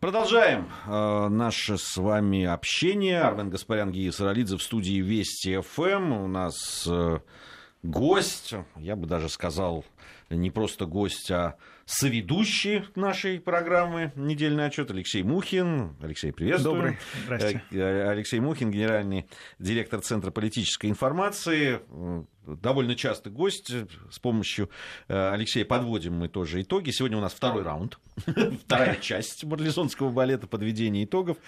Продолжаем э, наше с вами общение. Армен Гаспарян, Гия Саралидзе в студии Вести ФМ. У нас э, гость, я бы даже сказал, не просто гость, а соведущий нашей программы «Недельный отчет» Алексей Мухин. Алексей, приветствую. Добрый. Здрасте. Э, Алексей Мухин, генеральный директор Центра политической информации. Довольно частый гость. С помощью э, Алексея подводим мы тоже итоги. Сегодня у нас второй раунд, вторая часть марлезонского балета подведения итогов.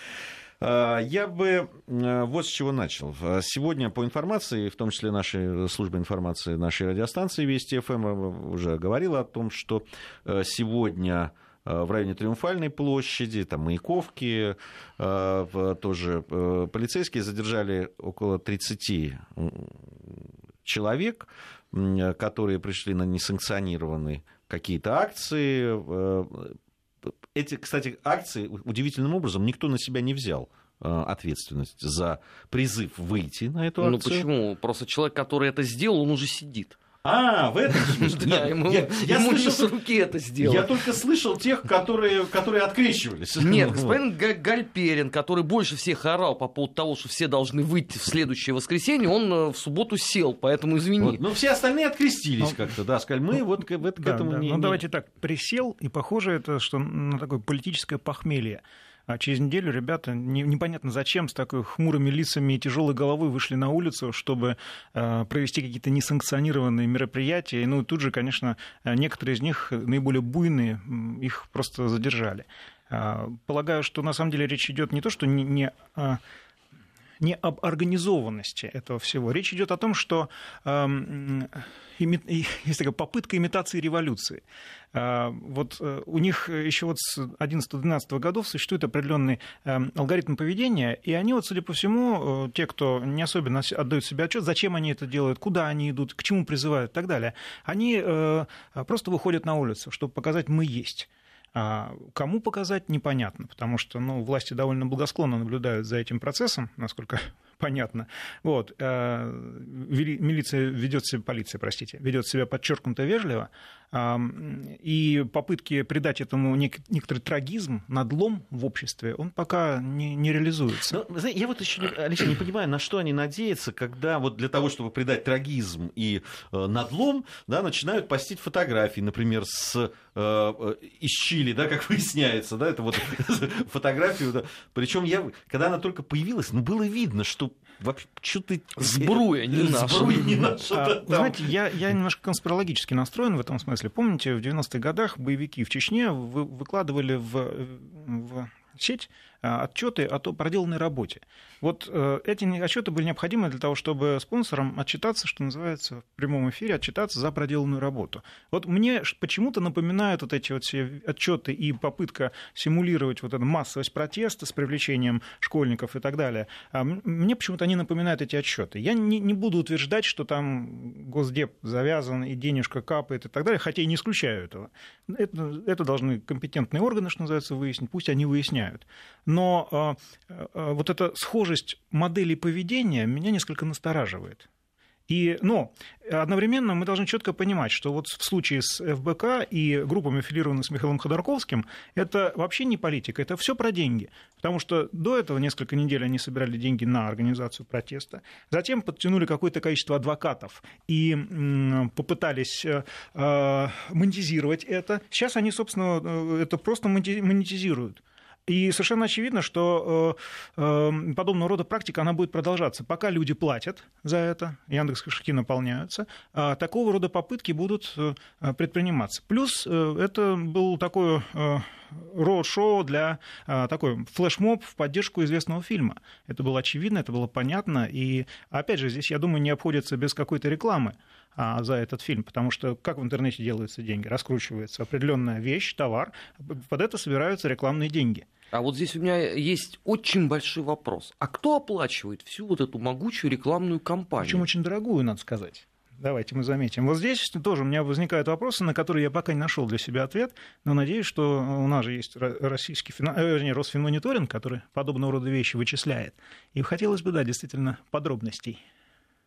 Э, я бы вот с чего начал. Сегодня по информации, в том числе нашей службы информации нашей радиостанции Вести ФМ уже говорила о том, что сегодня в районе Триумфальной площади, там Маяковки, тоже полицейские задержали около 30 человек, которые пришли на несанкционированные какие-то акции. Эти, кстати, акции удивительным образом никто на себя не взял ответственность за призыв выйти на эту акцию. Ну почему? Просто человек, который это сделал, он уже сидит. А, в этом смысле. Да, ему, я, я ему слышал, с руки это сделал. Я только слышал тех, которые, которые открещивались. Нет, господин Гальперин, который больше всех орал по поводу того, что все должны выйти в следующее воскресенье, он э, в субботу сел, поэтому извини. Вот, ну, все остальные открестились ну, как-то, да, сказали, мы вот к, к этому да, не... Ну, давайте так, присел, и похоже это, что на такое политическое похмелье. А через неделю ребята не, непонятно зачем с такой хмурыми лицами и тяжелой головой вышли на улицу, чтобы э, провести какие-то несанкционированные мероприятия. Ну и тут же, конечно, некоторые из них наиболее буйные, их просто задержали. Э, полагаю, что на самом деле речь идет не то, что не, не э, не об организованности этого всего. Речь идет о том, что э, ими, есть такая попытка имитации революции. Э, вот э, у них еще вот с 11-12 годов существует определенный э, алгоритм поведения, и они вот, судя по всему, э, те, кто не особенно отдают себе отчет, зачем они это делают, куда они идут, к чему призывают и так далее, они э, просто выходят на улицу, чтобы показать «мы есть». А кому показать, непонятно, потому что ну, власти довольно благосклонно наблюдают за этим процессом, насколько понятно. Вот. Э, милиция ведет себя, полиция, простите, ведет себя подчеркнуто вежливо, и попытки придать этому некоторый трагизм, надлом в обществе, он пока не, не реализуется. Но, я вот еще, Алексей, не понимаю, на что они надеются, когда вот для того, чтобы придать трагизм и э, надлом, да, начинают постить фотографии, например, с, э из Чили, да, как выясняется, да, это вот фотографию, да. причем я, когда она только появилась, ну, было видно, что вообще что-то... Сбруя не наша. Сбруя не наша. А, знаете, я, я немножко конспирологически настроен в этом смысле. Помните, в 90-х годах боевики в Чечне вы, выкладывали в, в сеть а, отчеты о проделанной работе. Вот э, эти отчеты были необходимы для того, чтобы спонсорам отчитаться, что называется, в прямом эфире, отчитаться за проделанную работу. Вот мне почему-то напоминают вот эти вот все отчеты и попытка симулировать вот эту массовость протеста с привлечением школьников и так далее. А мне почему-то они напоминают эти отчеты. Я не, не буду утверждать, что там Госдеп завязан и денежка капает и так далее, хотя и не исключаю этого. Это, это должны компетентные органы, что называется, выяснить. Пусть они выясняют но а, а, вот эта схожесть моделей поведения меня несколько настораживает. И, но одновременно мы должны четко понимать, что вот в случае с ФБК и группами, аффилированными с Михаилом Ходорковским, это вообще не политика, это все про деньги. Потому что до этого несколько недель они собирали деньги на организацию протеста, затем подтянули какое-то количество адвокатов и попытались э, э, монетизировать это. Сейчас они, собственно, э, это просто монетизируют. И совершенно очевидно, что э, э, подобного рода практика, она будет продолжаться. Пока люди платят за это, Яндекс кошельки наполняются, а такого рода попытки будут э, предприниматься. Плюс это был такой роуд-шоу для такой флешмоб в поддержку известного фильма. Это было очевидно, это было понятно. И, опять же, здесь, я думаю, не обходится без какой-то рекламы за этот фильм, потому что как в интернете делаются деньги? Раскручивается определенная вещь, товар, под это собираются рекламные деньги. А вот здесь у меня есть очень большой вопрос. А кто оплачивает всю вот эту могучую рекламную кампанию? Причем очень дорогую, надо сказать. Давайте мы заметим. Вот здесь тоже у меня возникают вопросы, на которые я пока не нашел для себя ответ, но надеюсь, что у нас же есть российский финан... э, вернее, Росфинмониторинг, который подобного рода вещи вычисляет. И хотелось бы, да, действительно, подробностей.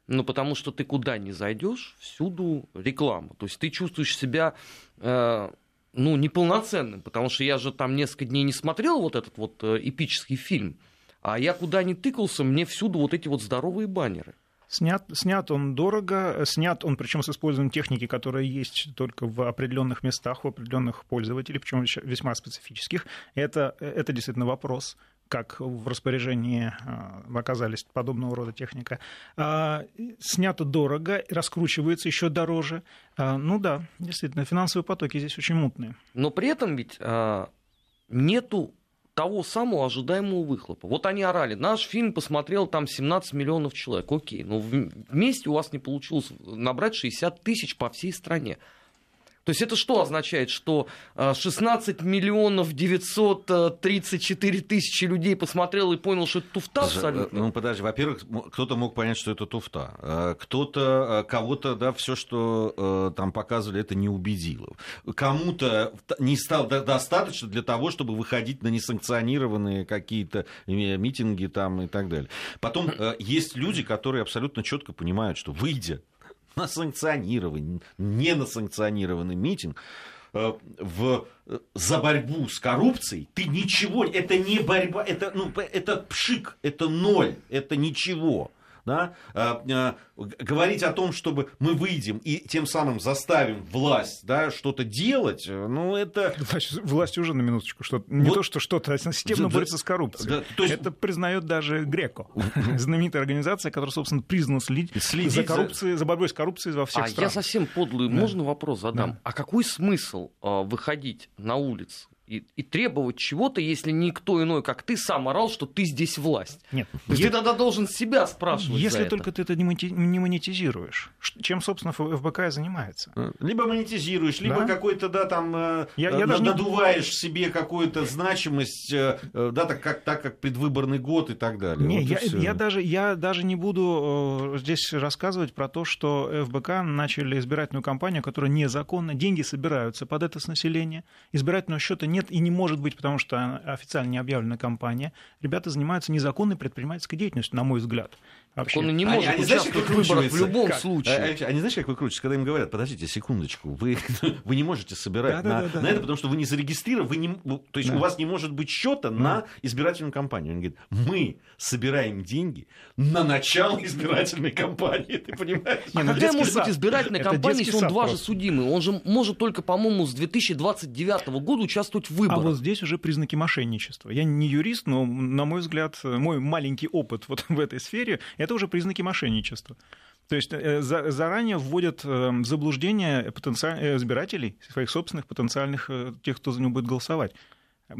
Ну, потому что ты куда ни зайдешь, всюду реклама. То есть ты чувствуешь себя э, ну, неполноценным, потому что я же там несколько дней не смотрел вот этот вот э, эпический фильм, а я куда ни тыкался, мне всюду вот эти вот здоровые баннеры. Снят, снят он дорого, снят он причем с использованием техники, которая есть только в определенных местах, у определенных пользователей, причем весьма специфических. Это, это действительно вопрос как в распоряжении э, оказались подобного рода техника. А, снято дорого, раскручивается еще дороже. А, ну да, действительно, финансовые потоки здесь очень мутные. Но при этом ведь а, нету того самого ожидаемого выхлопа. Вот они орали, наш фильм посмотрел там 17 миллионов человек, окей, но вместе у вас не получилось набрать 60 тысяч по всей стране. То есть это что означает? Что 16 э, миллионов 934 тысячи людей посмотрел и понял, что это туфта абсолютно? Ну, подожди, во-первых, кто-то мог понять, что это туфта. Э, кто-то, э, кого-то, да, все, что там показывали, это не убедило. Кому-то не стало достаточно для того, чтобы выходить на несанкционированные какие-то митинги там и так далее. Потом есть люди, которые абсолютно четко понимают, что выйдя на санкционированный, не на санкционированный митинг, э, в, э, за борьбу с коррупцией, ты ничего, это не борьба, это, ну, это пшик, это ноль, это ничего да, э, э, говорить о том, чтобы мы выйдем и тем самым заставим власть да, что-то делать, э, ну это... Власть, власть уже на минуточку, что не вот, то, что что-то, а системно да, борется с коррупцией. Да, то есть... Это признает даже Греко, знаменитая организация, которая, собственно, признана следить, следить за коррупцией, за борьбой с коррупцией во всех а странах. Я совсем подлый, да. можно вопрос задам? Да. А какой смысл э, выходить на улицу и, и требовать чего-то, если никто иной, как ты, сам орал, что ты здесь власть. Нет. То есть я... ты тогда должен себя спрашивать. Если только это. ты это не монетизируешь. Чем, собственно, ФБК и занимается. Э, либо монетизируешь, либо да? какой-то, да, там э, я, я даже надуваешь не... себе какую-то значимость, э, да, так как, так как предвыборный год и так далее. Не, вот я, я, даже, я даже не буду здесь рассказывать про то, что ФБК начали избирательную кампанию, которая незаконна. Деньги собираются под это с населения. Избирательного счета нет и не может быть, потому что официально не объявлена кампания. Ребята занимаются незаконной предпринимательской деятельностью, на мой взгляд. Вообще. Он не может они, участвовать в выборах в любом как? случае. Они, они знаешь, как выкручиваются, когда им говорят, подождите секундочку, вы, вы не можете собирать да, на, да, да, на да. это, потому что вы не зарегистрированы, вы не, то есть да. у вас не может быть счета да. на избирательную кампанию. Они говорят, мы собираем деньги на начало избирательной кампании, ты понимаешь? А какая может быть избирательная кампания, если он дважды судимый? Он же может только, по-моему, с 2029 года участвовать в выборах. А вот здесь уже признаки мошенничества. Я не юрист, но, на мой взгляд, мой маленький опыт вот в этой сфере это уже признаки мошенничества. То есть э, заранее вводят э, в заблуждение потенциальных избирателей, своих собственных потенциальных, э, тех, кто за него будет голосовать.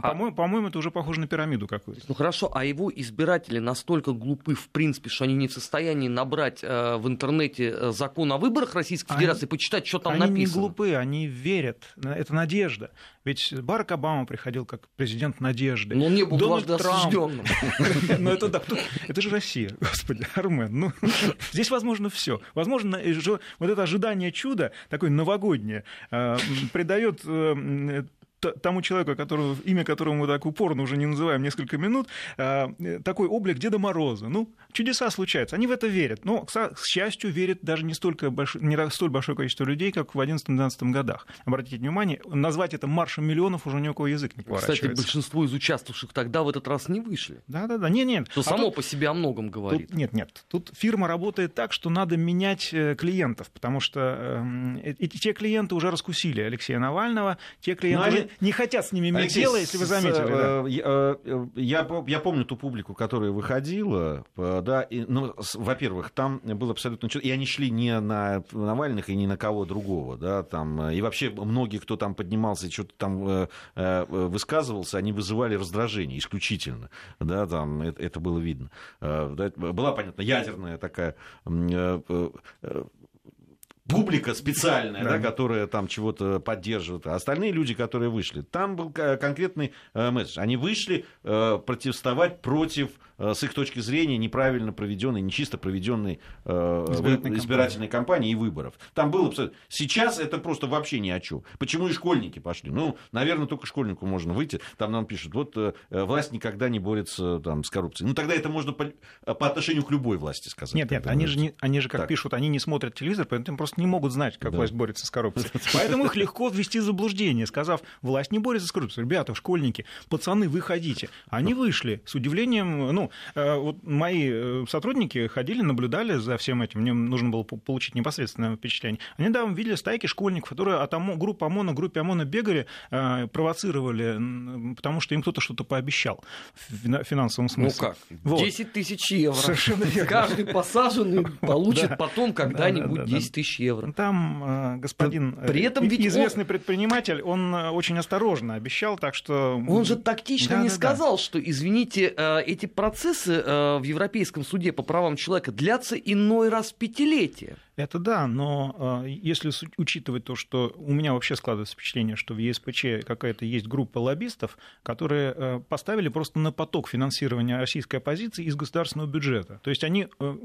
По-моему, а... по-моему, это уже похоже на пирамиду какую-то. Ну хорошо, а его избиратели настолько глупы, в принципе, что они не в состоянии набрать э, в интернете э, закон о выборах Российской Федерации, они... почитать, что там они написано. Они не глупы, они верят. Это надежда. Ведь Барак Обама приходил как президент надежды. Но он не был Дональд дважды осужденным. Ну это да, это же Россия, господи, Армен. Ну, здесь возможно все. Возможно, вот это ожидание чуда, такое новогоднее, э, придает тому человеку, которого, имя которого мы так упорно уже не называем несколько минут, а, такой облик Деда Мороза. Ну, чудеса случаются, они в это верят. Но, к счастью, верит даже не, столько больш... не столь большое количество людей, как в 2011-2012 годах. Обратите внимание, назвать это маршем миллионов уже ни у кого язык не поворачивается. Кстати, большинство из участвовавших тогда в этот раз не вышли. Да-да-да, нет-нет. Что а само тут... по себе о многом говорит. Тут... Нет, нет, тут фирма работает так, что надо менять э, клиентов, потому что э, эти те клиенты уже раскусили Алексея Навального, те клиенты... Но они не хотят с ними иметь Алексей, дело, если вы заметили. С, да. Э, э, я, я помню ту публику, которая выходила, э, да, и, ну, во-первых, там было абсолютно... И они шли не на Навальных и ни на кого другого, да, там, и вообще многие, кто там поднимался и что-то там высказывался, они вызывали раздражение исключительно, да, там, это, это было видно. Была, понятно, ядерная такая публика специальная, да. Да, которая там чего-то поддерживает, а остальные люди, которые вышли. Там был конкретный э, месседж. Они вышли э, протестовать против, э, с их точки зрения, неправильно проведенной, нечисто проведенной избирательной, избирательной кампании. и выборов. Там было абсолютно... Сейчас это просто вообще ни о чем. Почему и школьники пошли? Ну, наверное, только школьнику можно выйти. Там нам пишут, вот власть никогда не борется там, с коррупцией. Ну, тогда это можно по, по отношению к любой власти сказать. Нет, нет, они же, не, они же, как так. пишут, они не смотрят телевизор, поэтому им просто просто не могут знать, как да. власть борется с коррупцией. Поэтому их легко ввести в заблуждение, сказав, власть не борется с коррупцией. Ребята, школьники, пацаны, выходите. Они вышли с удивлением. Ну, э, вот мои э, сотрудники ходили, наблюдали за всем этим. Мне нужно было получить непосредственное впечатление. Они, да, видели стайки школьников, которые от группы ОМОНа, группе ОМОНа бегали, э, провоцировали, потому что им кто-то что-то пообещал в финансовом ну смысле. Ну как? Вот. 10 тысяч евро. Совершенно верно. Каждый посаженный получит потом когда-нибудь 10 тысяч евро. Там господин При этом ведь известный предприниматель, он очень осторожно обещал, так что... Он же тактично не сказал, что, извините, эти процессы в Европейском суде по правам человека длятся иной раз пятилетия. Это да, но э, если учитывать то, что у меня вообще складывается впечатление, что в ЕСПЧ какая-то есть группа лоббистов, которые э, поставили просто на поток финансирования российской оппозиции из государственного бюджета. То есть они э,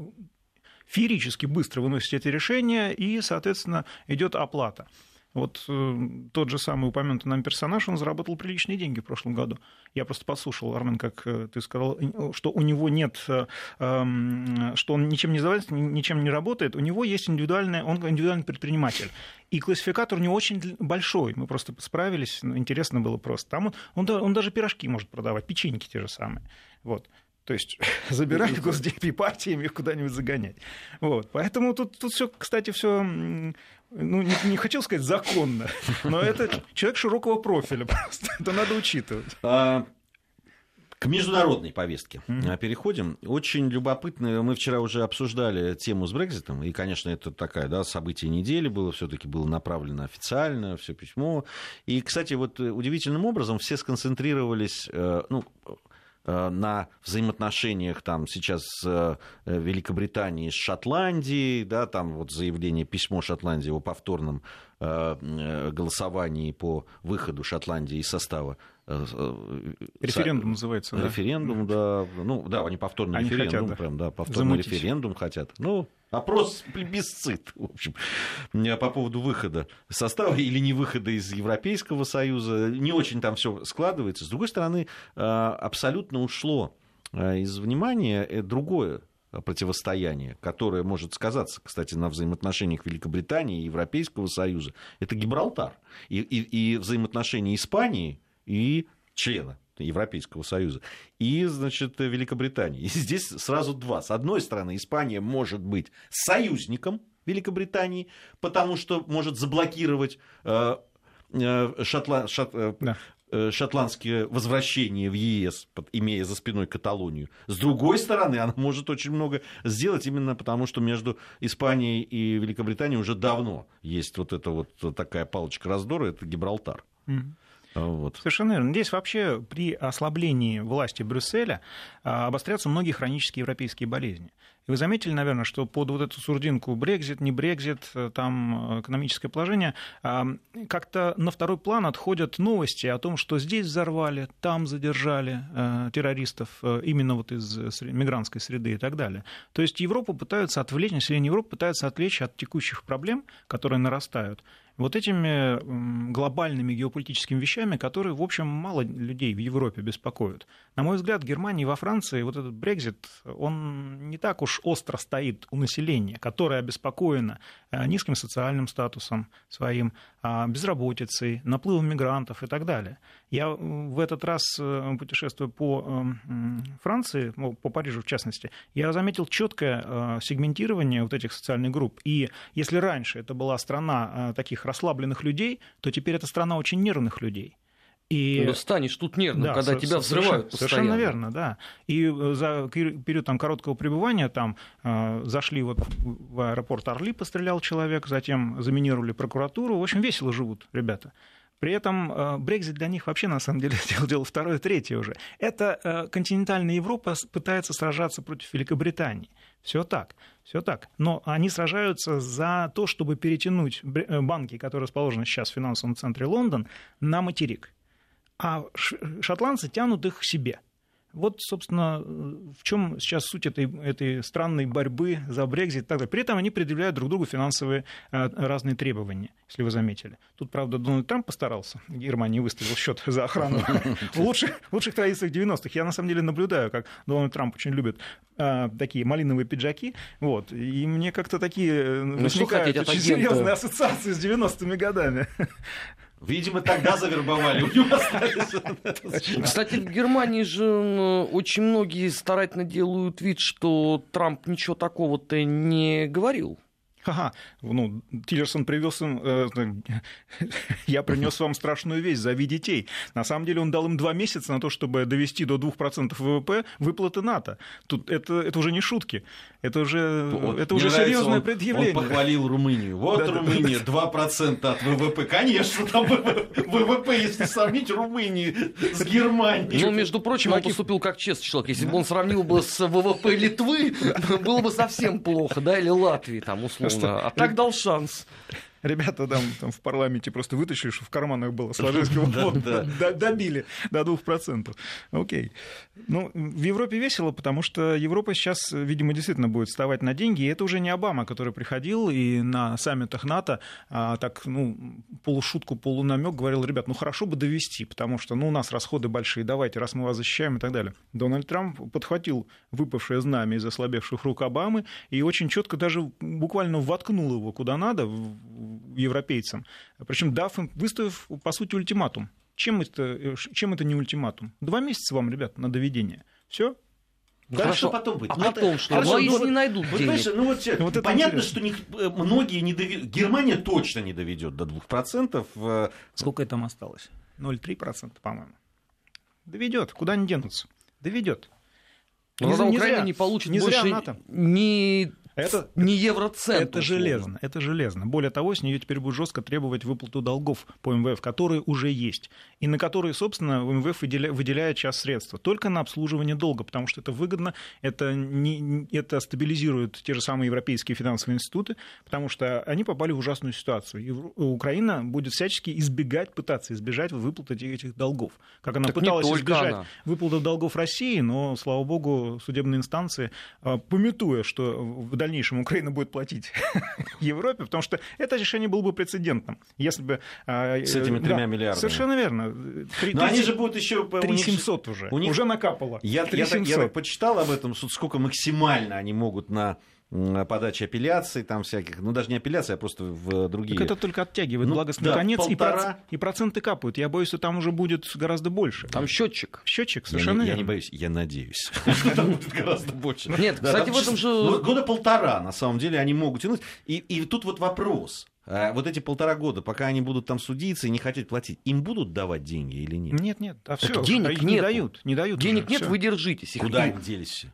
феерически быстро выносят эти решения, и, соответственно, идет оплата. Вот э, тот же самый упомянутый нам персонаж, он заработал приличные деньги в прошлом году. Я просто послушал, Армен, как э, ты сказал, что у него нет, э, э, что он ничем не заводится, ничем не работает. У него есть индивидуальный, он индивидуальный предприниматель. И классификатор у него очень большой. Мы просто справились, ну, интересно было просто. Там он, он, он даже пирожки может продавать, печеньки те же самые. Вот. То есть забирать госдепи партиями их куда-нибудь загонять. Вот. Поэтому тут, тут все, кстати, все ну, не, не хочу сказать законно, но это человек широкого профиля просто. Это надо учитывать. А, к международной повестке mm-hmm. переходим. Очень любопытно, мы вчера уже обсуждали тему с Брекзитом, и, конечно, это такая, да, событие недели было, все таки было направлено официально, все письмо. И, кстати, вот удивительным образом все сконцентрировались, э, ну, на взаимоотношениях там сейчас с э, Великобританией с Шотландией, да, там вот заявление, письмо Шотландии о повторном э, голосовании по выходу Шотландии из состава Референдум называется, да? Референдум, да. Ну, да, они повторный они референдум, хотят, да. прям, да, повторный Замутить. референдум хотят. Ну, Опрос плебисцит, в общем, по поводу выхода состава или не выхода из Европейского Союза. Не очень там все складывается. С другой стороны, абсолютно ушло из внимания э, другое противостояние, которое может сказаться, кстати, на взаимоотношениях Великобритании и Европейского Союза. Это Гибралтар. И, и, и взаимоотношения Испании и члена Европейского Союза, и, значит, Великобритании. И здесь сразу два. С одной стороны, Испания может быть союзником Великобритании, потому что может заблокировать э, э, Шотла... Шот... Э, да шотландские возвращения в ЕС, имея за спиной Каталонию. С другой стороны, она может очень много сделать именно потому, что между Испанией и Великобританией уже давно есть вот эта вот такая палочка раздора, это Гибралтар. Mm-hmm. Вот. Совершенно верно. Здесь вообще при ослаблении власти Брюсселя а, обострятся многие хронические европейские болезни. И вы заметили, наверное, что под вот эту сурдинку Брекзит, не Брекзит, там экономическое положение, как-то на второй план отходят новости о том, что здесь взорвали, там задержали а, террористов именно вот из мигрантской среды и так далее. То есть Европу пытаются отвлечь, население Европы пытается отвлечь от текущих проблем, которые нарастают, вот этими глобальными геополитическими вещами, которые, в общем, мало людей в Европе беспокоят. На мой взгляд, в Германии и во Франции вот этот Брекзит, он не так уж остро стоит у населения, которое обеспокоено э, низким социальным статусом своим, а, безработицей, наплывом мигрантов и так далее. Я в этот раз, э, путешествуя по Франции, ну, по Парижу в частности, я заметил четкое э, сегментирование вот этих социальных групп. И если раньше это была страна таких расслабленных людей, то теперь это страна очень нервных людей. И... Ну, станешь тут нервным, да, когда тебя взрывают совершенно, постоянно. Совершенно верно, да. И э, за период там, короткого пребывания там э, зашли вот в аэропорт Орли, пострелял человек, затем заминировали прокуратуру. В общем, весело живут ребята. При этом э, Брекзит для них вообще, на самом деле, дело, дело второе, третье уже. Это э, континентальная Европа пытается сражаться против Великобритании. Все так, все так. Но они сражаются за то, чтобы перетянуть банки, которые расположены сейчас в финансовом центре Лондон, на материк а шотландцы тянут их к себе. Вот, собственно, в чем сейчас суть этой, этой странной борьбы за Брекзит и так далее. При этом они предъявляют друг другу финансовые а, разные требования, если вы заметили. Тут, правда, Дональд Трамп постарался. Германия выставил счет за охрану в лучших, лучших традициях 90-х. Я, на самом деле, наблюдаю, как Дональд Трамп очень любит а, такие малиновые пиджаки. Вот. И мне как-то такие э, ну, возникают очень серьезные ассоциации с 90-ми годами. Видимо, тогда завербовали. Кстати, в Германии же очень многие старательно делают вид, что Трамп ничего такого-то не говорил. Ага, ну, Тиллерсон привез им, э, я принес вам страшную вещь, зови детей. На самом деле он дал им два месяца на то, чтобы довести до 2% ВВП выплаты НАТО. Тут это, это уже не шутки, это уже, вот, это уже серьезное предъявление. Он похвалил Румынию. Вот да, Румыния, да, 2% от ВВП. Конечно, там ВВП, если сравнить Румынию с Германией. Ну, между прочим, он поступил как честный человек. Если бы он сравнил бы с ВВП Литвы, было бы совсем плохо, да, или Латвии, там, условно просто. А так дал шанс. Ребята там, там в парламенте просто вытащили, что в карманах было, сложилось, добили до 2%. Окей. Ну, в Европе весело, потому что Европа сейчас, видимо, действительно будет вставать на деньги. И это уже не Обама, который приходил и на саммитах НАТО а, так, ну, полушутку, полунамек говорил, ребят, ну хорошо бы довести, потому что, ну, у нас расходы большие, давайте, раз мы вас защищаем и так далее. Дональд Трамп подхватил выпавшее знамя из ослабевших рук Обамы и очень четко даже буквально воткнул его куда надо, европейцам, причем дав им, выставив, по сути, ультиматум. Чем это, чем это не ультиматум? Два месяца вам, ребят, на доведение. Все, Дальше Хорошо. потом будет. А потом что? Хорошо, но ну, не найдут вот, денег. Ну, вот, ну, вот понятно, что не, многие не доведут. Германия точно не доведет до 2%. Сколько там осталось? 0,3%, по-моему. Доведет. Куда они денутся? Доведет. Но не, Украина зря, не получит не больше ни это, не евроцент. Это железно, это железно. Более того, с нее теперь будет жестко требовать выплату долгов по МВФ, которые уже есть, и на которые, собственно, МВФ выделяет, выделяет часть средства. Только на обслуживание долга, потому что это выгодно, это, не, это стабилизирует те же самые европейские финансовые институты, потому что они попали в ужасную ситуацию. И Украина будет всячески избегать, пытаться избежать выплаты этих долгов. Как она так пыталась избежать она. выплаты долгов России, но, слава богу, судебные инстанции, а, пометуя, что в дальнейшем Украина будет платить Европе, потому что это решение было бы прецедентным. Если бы... А, С этими тремя да, миллиардами. Совершенно верно. 3, Но 3, они же будут еще... 3700 уже. У них... Уже накапало. Я, 3 я, я, я почитал об этом, сколько максимально они могут на подачи апелляций, там всяких, ну даже не апелляции, а просто в другие. Так это только оттягивает ну, благостный да, конец, полтора... и, проценты капают. Я боюсь, что там уже будет гораздо больше. Там счетчик. Счетчик, совершенно я, я не боюсь, я надеюсь, что там будет гораздо больше. Нет, кстати, в этом же... Ну, года полтора, на самом деле, они могут тянуть. И, и тут вот вопрос. А вот эти полтора года, пока они будут там судиться и не хотят платить, им будут давать деньги или нет? Нет, нет. А все, денег не дают, не дают. Денег уже, нет, все. вы держитесь. Куда они делись?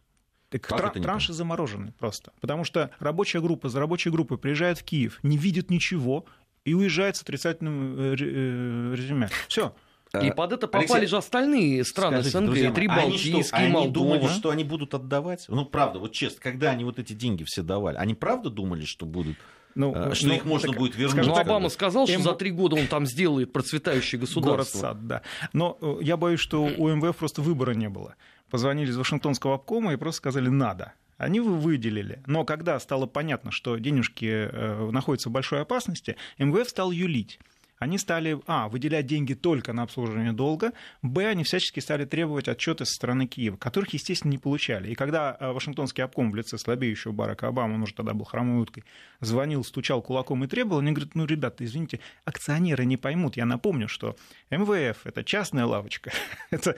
Так тра- транши заморожены просто. Потому что рабочая группа за рабочей группой приезжает в Киев, не видит ничего и уезжает с отрицательным э, э, резюме. Все. И под это попали Алексей, же остальные страны скажите, СНГ, друзья, три балтийские, они, что, они думали, что они будут отдавать? Ну, правда, вот честно, когда они вот эти деньги все давали, они правда думали, что будут ну, э, что ну, их можно так, будет вернуть. Ну, Обама сказал, что М... за три года он там сделает процветающее государство. Город-сад, да. Но я боюсь, что у МВФ просто выбора не было позвонили из Вашингтонского обкома и просто сказали «надо». Они выделили. Но когда стало понятно, что денежки э, находятся в большой опасности, МВФ стал юлить они стали, а, выделять деньги только на обслуживание долга, б, они всячески стали требовать отчеты со стороны Киева, которых, естественно, не получали. И когда э, Вашингтонский обком в лице слабеющего Барака Обамы, он уже тогда был хромой уткой, звонил, стучал кулаком и требовал, они говорят, ну, ребята, извините, акционеры не поймут. Я напомню, что МВФ – это частная лавочка, это,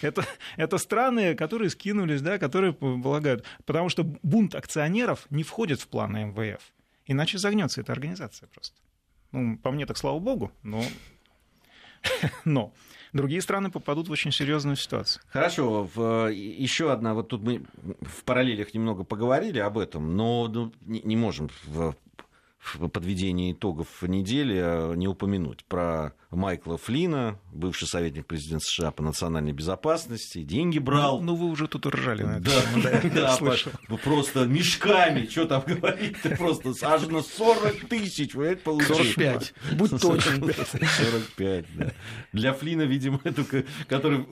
это, это страны, которые скинулись, да, которые полагают, потому что бунт акционеров не входит в планы МВФ. Иначе загнется эта организация просто. Ну, по мне так слава богу, но... но другие страны попадут в очень серьезную ситуацию. Хорошо, в, еще одна, вот тут мы в параллелях немного поговорили об этом, но ну, не, не можем в, в подведении итогов недели а, не упомянуть про Майкла Флина, бывший советник президента США по национальной безопасности, деньги брал. Ну, ну вы уже тут ржали на это. Да, да, да просто мешками, что там говорить, просто аж на 40 тысяч, вы это получили. 45, будь точен. 45, да. Для Флина, видимо, эту, который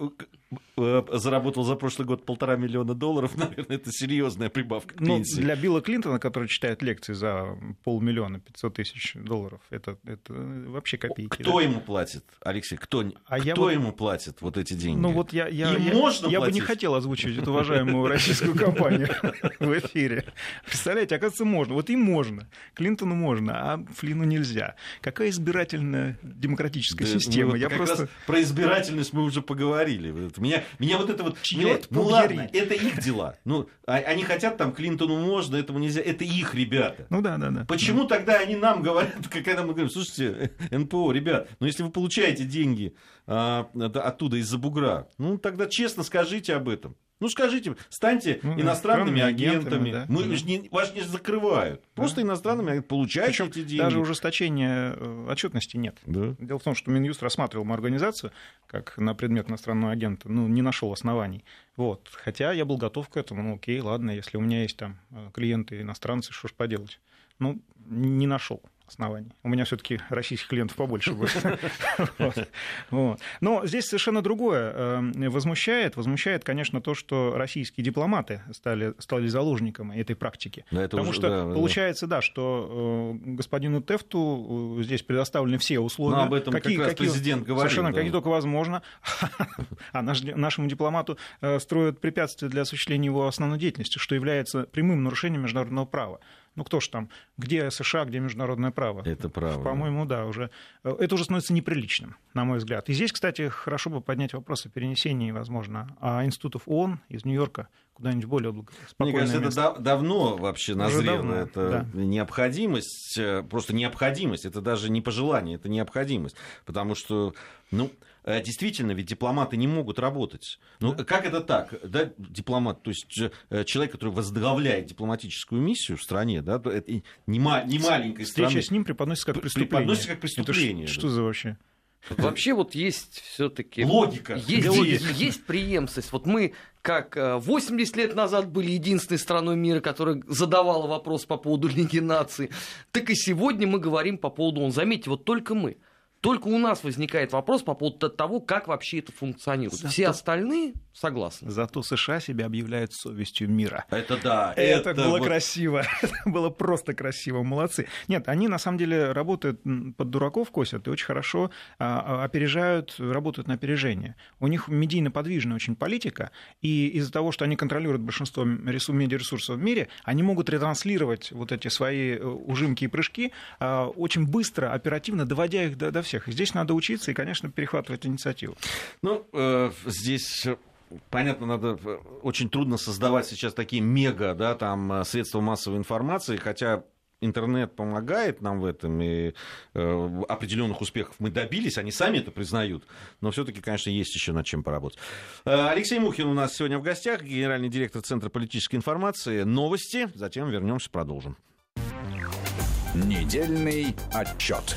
э, заработал за прошлый год полтора миллиона долларов, наверное, это серьезная прибавка к ну, пенсии. Для Билла Клинтона, который читает лекции за полмиллиона, 500 тысяч долларов, это, это вообще копейки. Кто да? ему платит, Алексей? Кто, а кто я вот... ему платит вот эти деньги? Ну вот я, я, Им я, можно я платить? бы не хотел озвучивать эту уважаемую российскую компанию в эфире. Представляете, оказывается, можно. Вот им можно. Клинтону можно, а Флину нельзя. Какая избирательная демократическая Да, система? вот Я как просто... раз про избирательность мы уже поговорили. Меня, меня вот это вот... Чёрт ну побери. ладно, это их дела. Ну, а- они хотят там Клинтону можно, этому нельзя. Это их ребята. Ну да, да, да. Почему тогда они нам говорят, когда мы говорим, слушайте, НПО, ребят, ну если вы получаете деньги а, оттуда из-за бугра, ну тогда честно скажите об этом. Ну скажите, станьте Ну, иностранными агентами, агентами, да. мы Да. не, вас не закрывают. Просто иностранными агентами получайте Причем эти деньги. даже ужесточения э, отчетности нет. Да. Дело в том, что Минюст рассматривал мою организацию как на предмет иностранного агента, ну, не нашел оснований. Вот. Хотя я был готов к этому. Ну, окей, ладно, если у меня есть там э, клиенты иностранцы, что ж поделать. Ну, не нашел оснований. У меня все-таки российских клиентов побольше будет. Но здесь совершенно другое э, возмущает. Возмущает, конечно, то, что российские дипломаты стали, стали заложниками этой практики. Потому что получается, да, что э, господину Тефту э, здесь предоставлены все условия. Ну, об этом как раз президент говорил, Совершенно, какие только возможно. А наш- нашему дипломату э, строят препятствия для осуществления его основной деятельности, что является прямым нарушением международного права. Ну кто ж там, где США, где международное право? Это правда. По-моему, да, уже. э, Это уже становится неприличным, на мой взгляд. И здесь, кстати, хорошо бы поднять вопрос о перенесении, возможно, а институтов ООН из Нью-Йорка куда-нибудь более благо- Мне спокойное кажется, это место. да- давно вообще назрело. давно, это необходимость, э, просто необходимость. Это даже не пожелание, это необходимость. Потому что, ну, э, действительно, ведь дипломаты не могут работать. Ну, как это так? Да, дипломат, то есть э, человек, который возглавляет дипломатическую миссию в стране, да, то это не, ма- не маленькой Встреча страны. с ним преподносится как преступление. преподносится как Это преступление, ш- да. Что за вообще? Вообще вот есть все-таки Логика. Есть, Логика. есть преемственность. Вот мы, как э, 80 лет назад были единственной страной мира, которая задавала вопрос по поводу Лиги наций, так и сегодня мы говорим по поводу ООН. Заметьте, вот только мы. Только у нас возникает вопрос по поводу того, как вообще это функционирует. Все остальные согласны. Зато США себя объявляют совестью мира. Это да. Это, было вот- красиво. Это было просто красиво. Молодцы. Нет, они на самом деле работают под дураков, косят и очень хорошо а, а, опережают, работают на опережение. У них медийно подвижная очень политика, и из-за того, что они контролируют большинство ресу- медиаресурсов в мире, они могут ретранслировать вот эти свои э, ужимки и прыжки а, очень быстро, оперативно, доводя их до, до всех. И здесь надо учиться и, конечно, перехватывать инициативу. Ну, э, здесь э, понятно, надо э, очень трудно создавать сейчас такие мега, да, там э, средства массовой информации, хотя интернет помогает нам в этом, и э, определенных успехов мы добились, они сами это признают, но все-таки, конечно, есть еще над чем поработать. Э, Алексей Мухин у нас сегодня в гостях, генеральный директор Центра политической информации. Новости, затем вернемся, продолжим. Недельный отчет.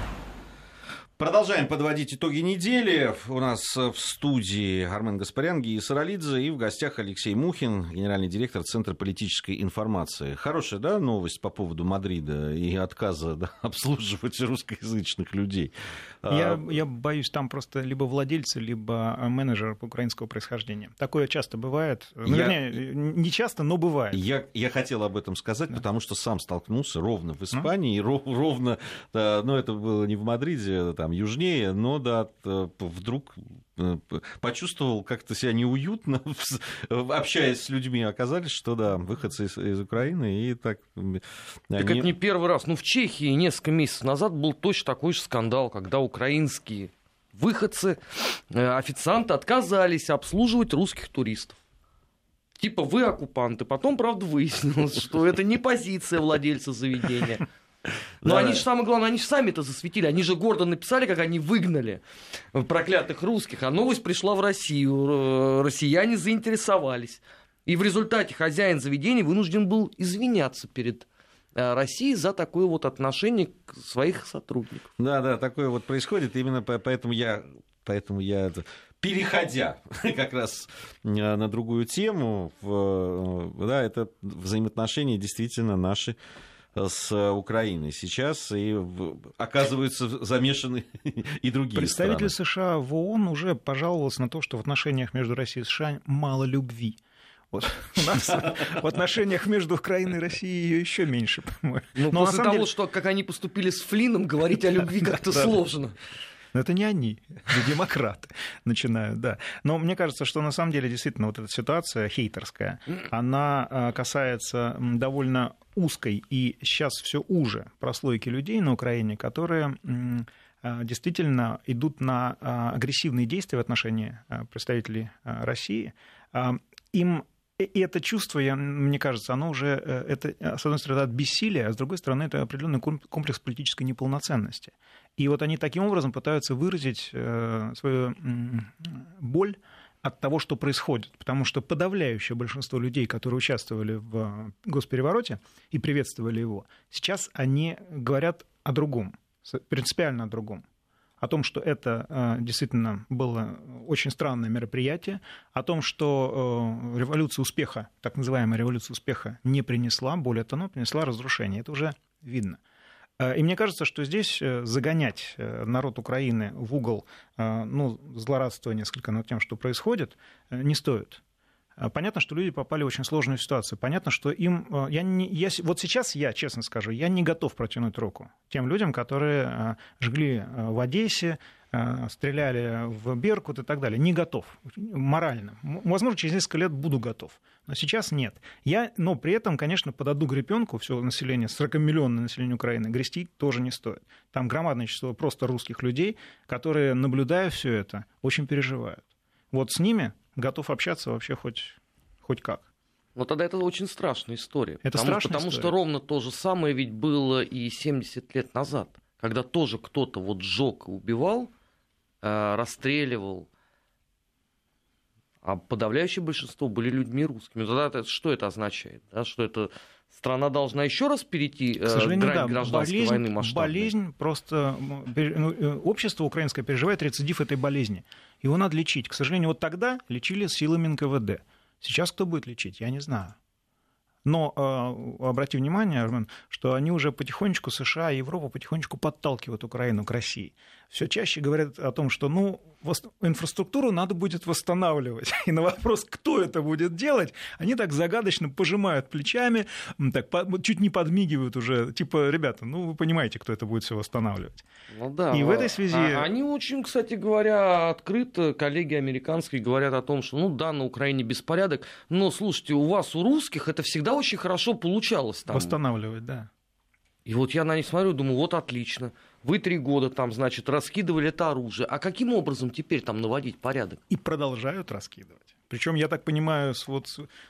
Продолжаем подводить итоги недели. У нас в студии Армен Гаспарян, Гия Саралидзе и в гостях Алексей Мухин, генеральный директор Центра политической информации. Хорошая, да, новость по поводу Мадрида и отказа да, обслуживать русскоязычных людей? Я, А, я боюсь, там просто либо владельцы, либо менеджер украинского происхождения. Такое часто бывает. Ну, Я- вернее, не часто, но бывает. Я, я хотел об этом сказать, потому что сам столкнулся ровно в Испании, и ров- ровно, да, ну, это было не в Мадриде, там, южнее, но, да, вдруг э, почувствовал как-то себя неуютно, общаясь с людьми, оказались, что, да, выходцы из, из Украины, и так... м, Так они- это не первый раз. Ну, в Чехии несколько месяцев назад был точно такой же скандал, когда украинские выходцы, э, официанты отказались обслуживать русских туристов. Типа вы оккупанты. Потом, правда, выяснилось, что это не позиция владельца заведения. Но Да. они же, самое главное, они же сами это засветили. Они же гордо написали, как они выгнали проклятых русских. А новость пришла в Россию. Россияне заинтересовались. И в результате хозяин заведения вынужден был извиняться перед э, России за такое вот отношение к своих сотрудников. Да, да, такое вот происходит. Именно поэтому я, поэтому я переходя как раз на другую тему, да, это взаимоотношения действительно наши с Украиной сейчас, и оказываются замешаны и другие Представитель страны. США в ООН уже пожаловался на то, что в отношениях между Россией и США мало любви. Вот у нас в отношениях между Украиной и Россией ее еще меньше, по-моему. Ну, Но после того, деле... что как они поступили с Флином, говорить о любви как-то сложно. Но это не они, это демократы начинают, да. Но мне кажется, что на самом деле действительно вот эта ситуация хейтерская, она а, касается довольно узкой и сейчас все уже прослойки людей на Украине, которые а, действительно идут на а, агрессивные действия в отношении представителей России. Им и это чувство, я, мне кажется, оно уже, э, это, с одной стороны, от бессилия, а с другой стороны, это определенный комплекс политической неполноценности. И вот они таким образом пытаются выразить э, свою боль от того, что происходит. Потому что подавляющее большинство людей, которые участвовали в госперевороте и приветствовали его, сейчас они говорят о другом, принципиально о другом о том, что это э, действительно было очень странное мероприятие, о том, что э, революция успеха, так называемая революция успеха, не принесла, более того, принесла разрушение. Это уже видно. Э, и мне кажется, что здесь загонять народ Украины в угол, ну, злорадствуя несколько над тем, что происходит, не стоит. Понятно, что люди попали в очень сложную ситуацию. Понятно, что им... Я не, я, вот сейчас я, честно скажу, я не готов протянуть руку тем людям, которые жгли в Одессе, Э, стреляли в Беркут и так далее. Не готов морально. Возможно, через несколько лет буду готов. Но сейчас нет. Я, но при этом, конечно, под одну гребенку все население, 40-миллионное население Украины, грести тоже не стоит. Там громадное число просто русских людей, которые, наблюдая все это, очень переживают. Вот с ними готов общаться вообще хоть, хоть как. Но тогда это очень страшная история. Это потому, страшная потому история. что ровно то же самое ведь было и 70 лет назад, когда тоже кто-то вот сжег и убивал, Э, расстреливал. А подавляющее большинство были людьми русскими. Тогда это, что это означает? Да? Что это страна должна еще раз перейти К сожалению, грань да, гражданской болезнь, войны масштабной? Болезнь просто... Ну, э, общество украинское переживает рецидив этой болезни. Его надо лечить. К сожалению, вот тогда лечили силами НКВД. Сейчас кто будет лечить, я не знаю. Но э, обрати внимание, Армен, что они уже потихонечку, США и Европа потихонечку подталкивают Украину к России. Все чаще говорят о том, что ну, инфраструктуру надо будет восстанавливать. И на вопрос, кто это будет делать, они так загадочно пожимают плечами, так чуть не подмигивают уже. Типа, ребята, ну вы понимаете, кто это будет все восстанавливать. Ну да. И в этой связи... А, они очень, кстати говоря, открыто, коллеги американские говорят о том, что ну да, на Украине беспорядок, но слушайте, у вас, у русских, это всегда очень хорошо получалось там. Восстанавливать, да. И вот я на них смотрю, думаю, вот отлично. Вы три года там, значит, раскидывали это оружие. А каким образом теперь там наводить порядок? И продолжают раскидывать. Причем, я так понимаю, с вот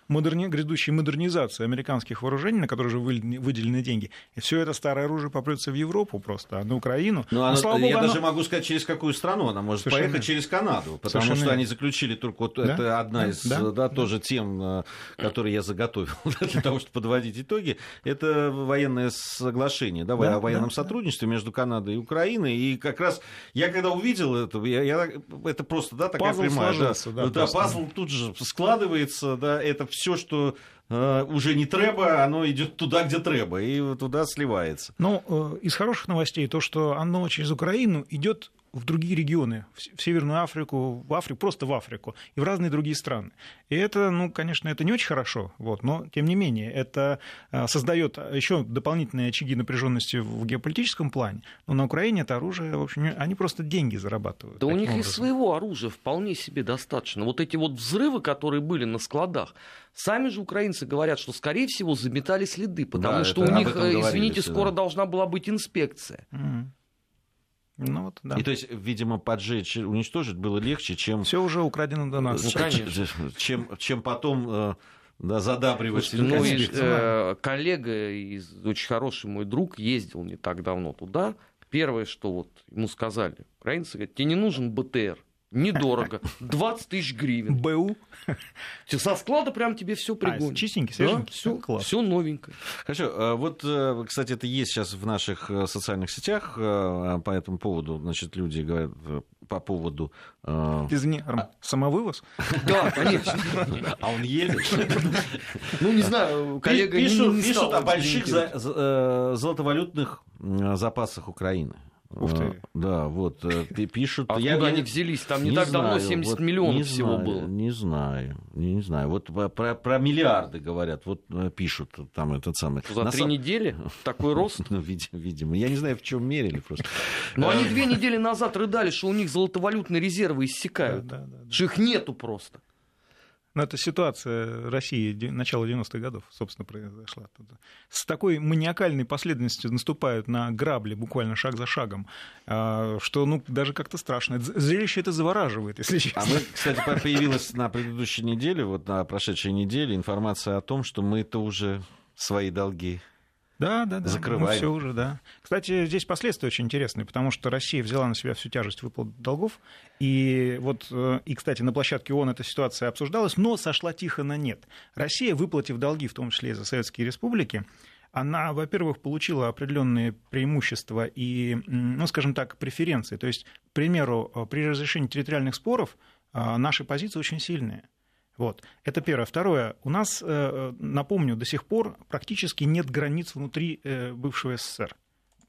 модерни... грядущей модернизацией американских вооружений, на которые уже выделены деньги, и все это старое оружие попрется в Европу просто, а на Украину. Ну, оно, слава я богу, даже оно... могу сказать, через какую страну она может Совершенно... поехать, через Канаду, потому Совершенно... что они заключили только вот да? это одна из да? Да, да. тоже тем, э, которые я заготовил для того, чтобы подводить итоги. Это военное соглашение, да, да, о военном да, сотрудничестве между Канадой и Украиной. И как раз я когда увидел это, я, я, это просто да, такая пазл прямая. Сложился, да, да, пазл тут же складывается, да, это все, что э, уже не треба, оно идет туда, где треба, и туда сливается. Ну, э, из хороших новостей то, что оно через Украину идет в другие регионы, в Северную Африку, в Африку, просто в Африку и в разные другие страны. И это, ну, конечно, это не очень хорошо, вот, но тем не менее это а, создает еще дополнительные очаги напряженности в геополитическом плане. Но на Украине это оружие, в общем, они просто деньги зарабатывают. Да у них образом. и своего оружия вполне себе достаточно. Вот эти вот взрывы, которые были на складах, сами же украинцы говорят, что, скорее всего, заметали следы, потому да, что у них, э, извините, скоро да. должна была быть инспекция. Mm-hmm. Ну, вот, да. И то есть, видимо, поджечь, уничтожить было легче, чем... Все уже украдено до нас. Ну, конечно. Чем, чем потом э, да, задабривать. Слушайте, ну, и, э, коллега, из, очень хороший мой друг, ездил не так давно туда. Первое, что вот ему сказали, украинцы говорят, тебе не нужен БТР, Недорого. 20 тысяч гривен. БУ. Со склада прям тебе все пригонят. А, чистенький, Да, свеженький? все, Класс. все новенькое. Хорошо, э, вот, э, кстати, это есть сейчас в наших э, социальных сетях по этому поводу, значит, люди говорят по поводу... э, Извини, Армен, самовывоз? Да, конечно. А он едет? Ну, не знаю, коллега пишут, о больших золотовалютных запасах Украины. Ух ты. Э, Да, вот, э, пи- пишут... Откуда я- они взялись? Там не, не так давно знаю, 70 вот миллионов не всего знаю, было. Не знаю, не знаю. Вот про, про- миллиарды говорят, вот э, пишут там этот самый. За На три сам- недели такой рост. Ну, види- видимо. Я не знаю, в чем мерили просто. Но Э, они две недели назад рыдали, что у них золотовалютные резервы иссякают. Что их нету просто. Ну, это ситуация России начала 90-х годов, собственно, произошла. С такой маниакальной последовательностью наступают на грабли буквально шаг за шагом, а, что ну, даже как-то страшно. Зрелище это завораживает, если честно. А мы, кстати, по- появилась на предыдущей неделе, вот на прошедшей неделе, информация о том, что мы-то уже свои долги Да, да, да. Закрываем. все уже, да. Кстати, здесь последствия очень интересные, потому что Россия взяла на себя всю тяжесть выплат долгов. И вот, э, и, кстати, на площадке ООН эта ситуация обсуждалась, но сошла тихо на нет. Россия, выплатив долги, в том числе и за советские республики, она, во-первых, получила определенные преимущества и, ну, скажем так, преференции. То есть, к примеру, э, при разрешении территориальных споров э, наши позиции очень сильные. Вот. Это первое. Второе. У нас, э, напомню, до сих пор практически нет границ внутри э, бывшего СССР.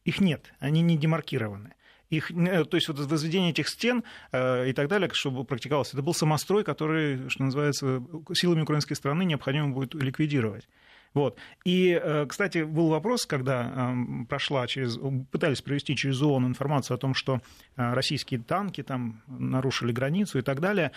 Их нет, они не демаркированы. Их, э, то есть вот возведение этих стен э, и так далее, чтобы практиковалось, это был самострой, который, что называется, силами украинской страны необходимо будет ликвидировать. Вот. И, э, кстати, был вопрос, когда эм, прошла через, пытались провести через ООН информацию о том, что э, российские танки там нарушили границу и так далее.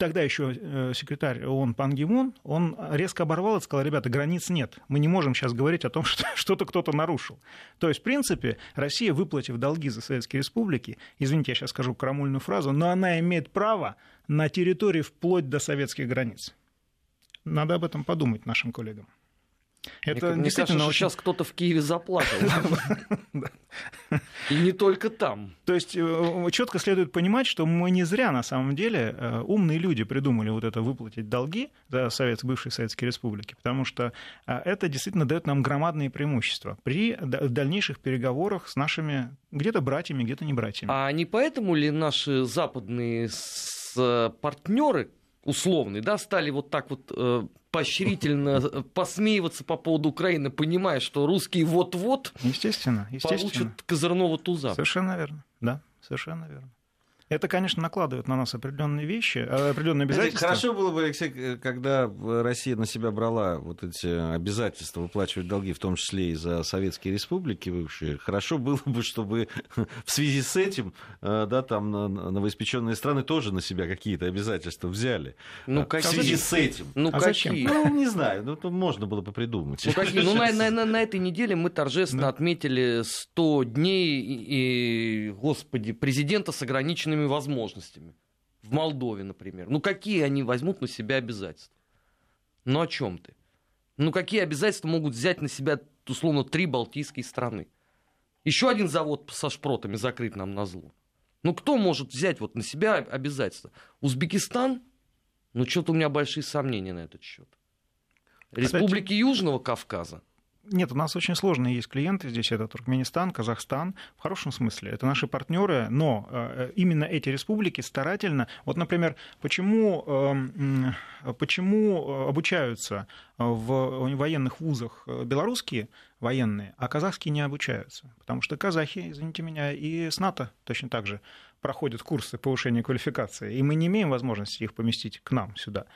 Тогда еще э, секретарь ООН Пан Ги Мун, он резко оборвал и сказал, ребята, границ нет. Мы не можем сейчас говорить о том, что что-то кто-то нарушил. То есть, в принципе, Россия, выплатив долги за советские республики, извините, я сейчас скажу крамольную фразу, но она имеет право на территории вплоть до советских границ. Надо об этом подумать нашим коллегам. Это мне, мне действительно кажется, очень... сейчас кто-то в Киеве заплакал. И не только там. То есть четко следует понимать, что мы не зря на самом деле э, умные люди придумали вот это выплатить долги за Совет, бывшие Советские Республики, потому что э, это действительно дает нам громадные преимущества при дальнейших переговорах с нашими где-то братьями, где-то не братьями. А не поэтому ли наши западные партнеры условные, да, стали вот так вот э, поощрительно э, посмеиваться по поводу Украины, понимая, что русские вот-вот Естественно, естественно. получат козырного туза. Совершенно верно. Да, совершенно верно. Это, конечно, накладывает на нас определенные вещи, э, определенные обязательства. Хорошо было бы, Алексей, когда Россия на себя брала вот эти обязательства выплачивать долги, в том числе и за советские республики бывшие. Хорошо было бы, чтобы в связи с этим, э, да, там новоиспеченные страны тоже на себя какие-то обязательства взяли. Ну, Э, В какие? связи с этим. Ну, А зачем? какие? Ну, не знаю, ну, тут можно было бы придумать. Ну, какие? Ну, на, на- на- на этой неделе мы торжественно отметили 100 дней, и, и, господи, президента с ограниченными возможностями. В Молдове, например. Ну, какие они возьмут на себя обязательства? Ну, о чем ты? Ну, какие обязательства могут взять на себя, условно, три балтийские страны? Еще один завод со шпротами закрыть нам на зло. Ну, кто может взять вот на себя обязательства? Узбекистан? Ну, что-то у меня большие сомнения на этот счет. Республики Южного Кавказа. Нет, у нас очень сложные есть клиенты здесь. Это Туркменистан, Казахстан, в хорошем смысле. Это наши партнеры, но э, именно эти республики старательно... Вот, например, почему, эм, почему обучаются в военных вузах белорусские военные, а казахские не обучаются? Потому что казахи, извините меня, и с НАТО точно так же проходят курсы повышения квалификации, и мы не имеем возможности их поместить к нам сюда.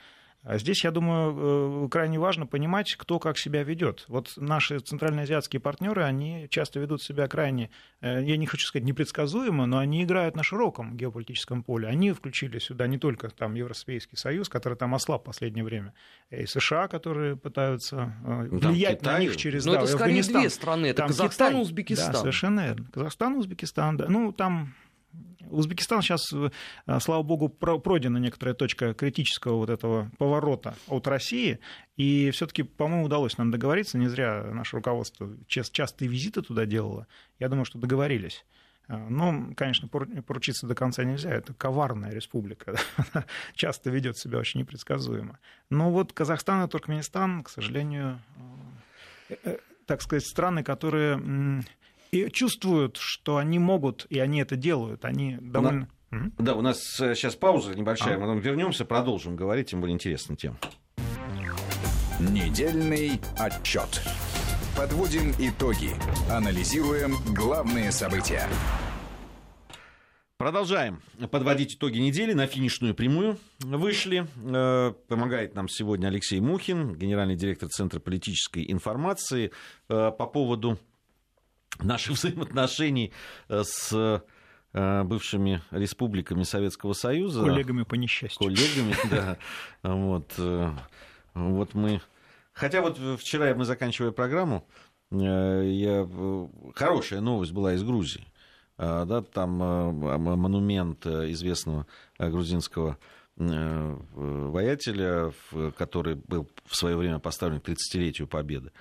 А Здесь, я думаю, крайне важно понимать, кто как себя ведет. Вот наши центральноазиатские партнеры, они часто ведут себя крайне, я не хочу сказать непредсказуемо, но они играют на широком геополитическом поле. Они включили сюда не только там Европейский Союз, который там ослаб в последнее время, и США, которые пытаются влиять Китай. на них через Но да, это скорее Афганистан. две страны. Это Там Казахстан и Узбекистан. Да, совершенно верно. Казахстан, Узбекистан, да. Ну, там Узбекистан сейчас, слава богу, пройдена некоторая точка критического вот этого поворота от России, и все-таки, по-моему, удалось нам договориться, не зря наше руководство частые визиты туда делало, я думаю, что договорились. Но, конечно, поручиться до конца нельзя. Это коварная республика. Часто ведет себя очень непредсказуемо. Но вот Казахстан и Туркменистан, к сожалению, так сказать, страны, которые и чувствуют, что они могут, и они это делают. Они довольно... Да, у нас сейчас пауза небольшая, а? потом вернемся, продолжим говорить, тем более интересная тема. Недельный отчет. Подводим итоги. Анализируем главные события. Продолжаем подводить итоги недели. На финишную прямую вышли. Э, помогает нам сегодня Алексей Мухин, генеральный директор Центра политической информации. Э, по поводу наших взаимоотношений э, с бывшими республиками Советского Союза. Коллегами по несчастью. Коллегами, да. Вот, вот мы... Хотя вот вчера мы заканчивая программу, я... хорошая новость была из Грузии. Да, там монумент известного грузинского воятеля, который был в свое время поставлен к 30-летию Победы.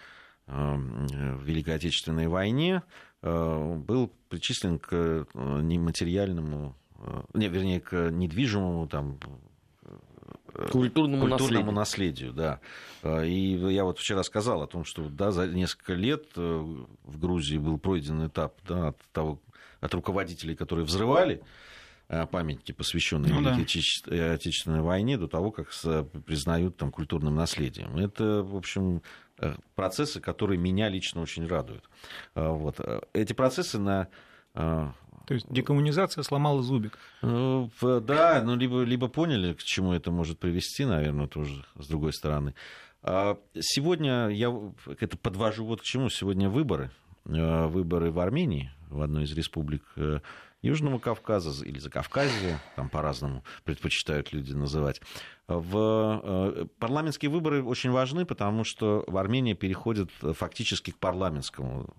Э, в Великой Отечественной войне э, был причислен к э, нематериальному, не, вернее, к недвижимому там, культурному, культурному наследию. наследию, да. И я вот вчера сказал о том, что да, за несколько лет в Грузии был пройден этап да, от, того, от руководителей, которые взрывали памятники, посвященные ну, Великой да. Отечественной войне, до того, как признают там культурным наследием. Это, в общем, процессы, которые меня лично очень радуют. Э, вот. Э, эти процессы на то есть декоммунизация сломала зубик. Да, ну либо, либо поняли, к чему это может привести, наверное, тоже с другой стороны. А сегодня я это подвожу вот к чему. Сегодня выборы. Выборы в Армении, в одной из республик Южного Кавказа или Закавказья, там по-разному предпочитают люди называть. В э, парламентские выборы очень важны, потому что в Армении переходит фактически к парламентскому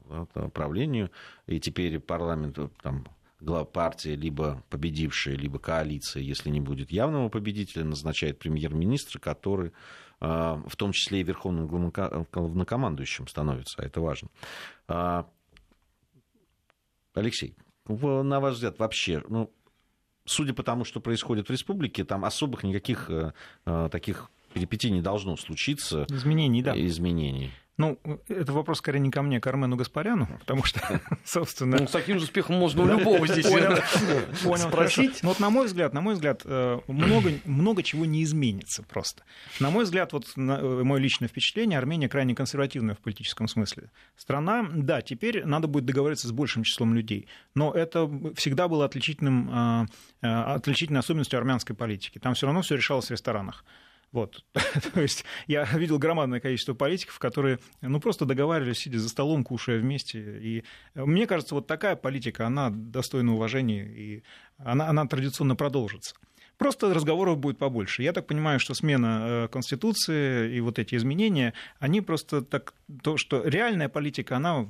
правлению, и теперь парламент там, глава партии, либо победившая, либо коалиция, если не будет явного победителя, назначает премьер-министра, который э, в том числе и верховным главнокомандующим становится, а это важно. А, Алексей, на ваш взгляд, вообще, ну, судя по тому, что происходит в республике, там особых никаких э, э таких перипетий не должно случиться. Изменений, да. Изменений. Ну, это вопрос скорее не ко мне, а к Армену Гаспаряну, потому что, собственно... Ну, с таким же успехом можно у любого здесь спросить. Ну, вот на мой взгляд, на мой взгляд, э, много, много чего не изменится просто. На мой взгляд, вот э, мое личное впечатление, Армения крайне консервативная в политическом смысле. Страна, да, теперь надо будет договориться с большим числом людей, но это всегда было отличительным, э, отличительной особенностью армянской политики. Там все равно все решалось в ресторанах. Вот. То есть я видел громадное количество политиков, которые ну, просто договаривались, сидя за столом, кушая вместе. И мне кажется, вот такая политика, она достойна уважения, и она, она традиционно продолжится. Просто разговоров будет побольше. Я так понимаю, что смена э, Конституции и вот эти изменения, они просто так... То, что реальная политика, она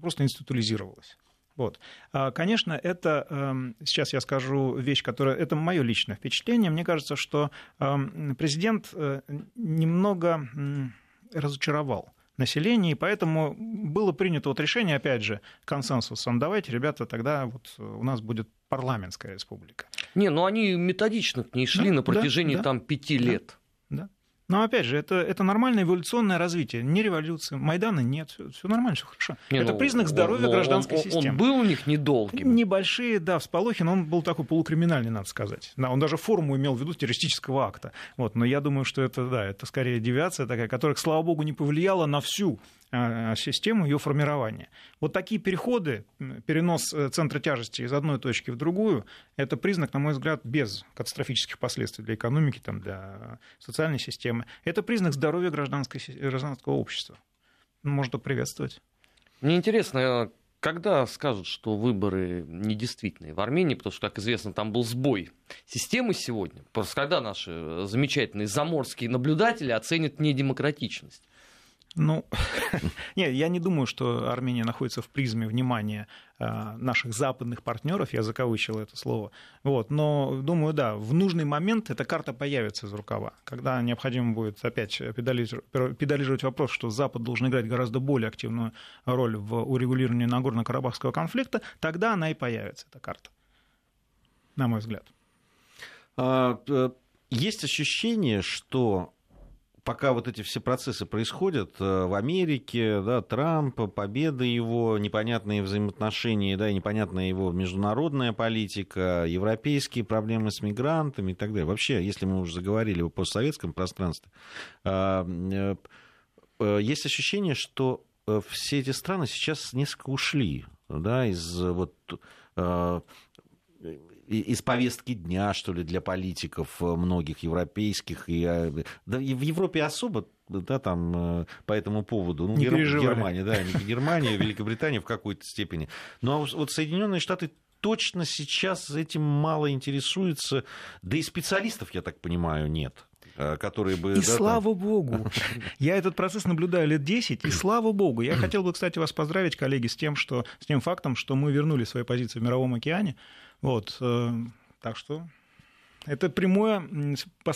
просто институализировалась. Вот. А, конечно, это, эм, сейчас я скажу вещь, которая, это мое личное впечатление. Мне кажется, что эм, президент э, немного разочаровал население, и поэтому было принято вот решение, опять же, консенсусом. Давайте, ребята, тогда вот у нас будет парламентская республика. Не, ну они методично к ней шли да, на протяжении да, там пяти да, лет. Но опять же, это, это нормальное эволюционное развитие. Не революция, Майдана нет, все нормально, все хорошо. Не, это ну, признак здоровья он, гражданской он, системы. Он был у них недолгим. Небольшие, да, всполохи, но он был такой полукриминальный, надо сказать. Да, он даже форму имел в виду террористического акта. Вот, но я думаю, что это, да, это скорее девиация такая, которая, слава богу, не повлияла на всю а, систему ее формирования. Вот такие переходы, перенос э, центра тяжести из одной точки в другую, это признак, на мой взгляд, без катастрофических последствий для экономики, там, для социальной системы. Это признак здоровья гражданского общества. Можно приветствовать. Мне интересно, когда скажут, что выборы недействительные в Армении, потому что, как известно, там был сбой системы сегодня, просто когда наши замечательные заморские наблюдатели оценят недемократичность? Ну, нет, я не думаю, что Армения находится в призме внимания а, наших западных партнеров, я закавычил это слово. Вот, но думаю, да, в нужный момент эта карта появится из рукава, когда необходимо будет опять педалировать вопрос, что Запад должен играть гораздо более активную роль в урегулировании Нагорно-Карабахского конфликта, тогда она и появится, эта карта, на мой взгляд. А, э, есть ощущение, что пока вот эти все процессы происходят э, в Америке, да, Трамп, победа его, непонятные взаимоотношения, да, и непонятная его международная политика, европейские проблемы с мигрантами и так далее. Вообще, если мы уже заговорили о постсоветском пространстве, э, э, есть ощущение, что все эти страны сейчас несколько ушли да, из вот из повестки дня, что ли, для политиков э, многих европейских. И, э, да, и в Европе особо да, там, э, по этому поводу. Ну, не Гер... Германия, да, Германия, Великобритания в какой-то степени. Но вот Соединенные Штаты точно сейчас этим мало интересуются. Да и специалистов, я так понимаю, нет которые бы... И да, слава там... богу. Я этот процесс наблюдаю лет 10, и слава богу. Я хотел бы, кстати, вас поздравить, коллеги, с тем, что, с тем фактом, что мы вернули свои позиции в Мировом океане. Вот, э, так что это прямое,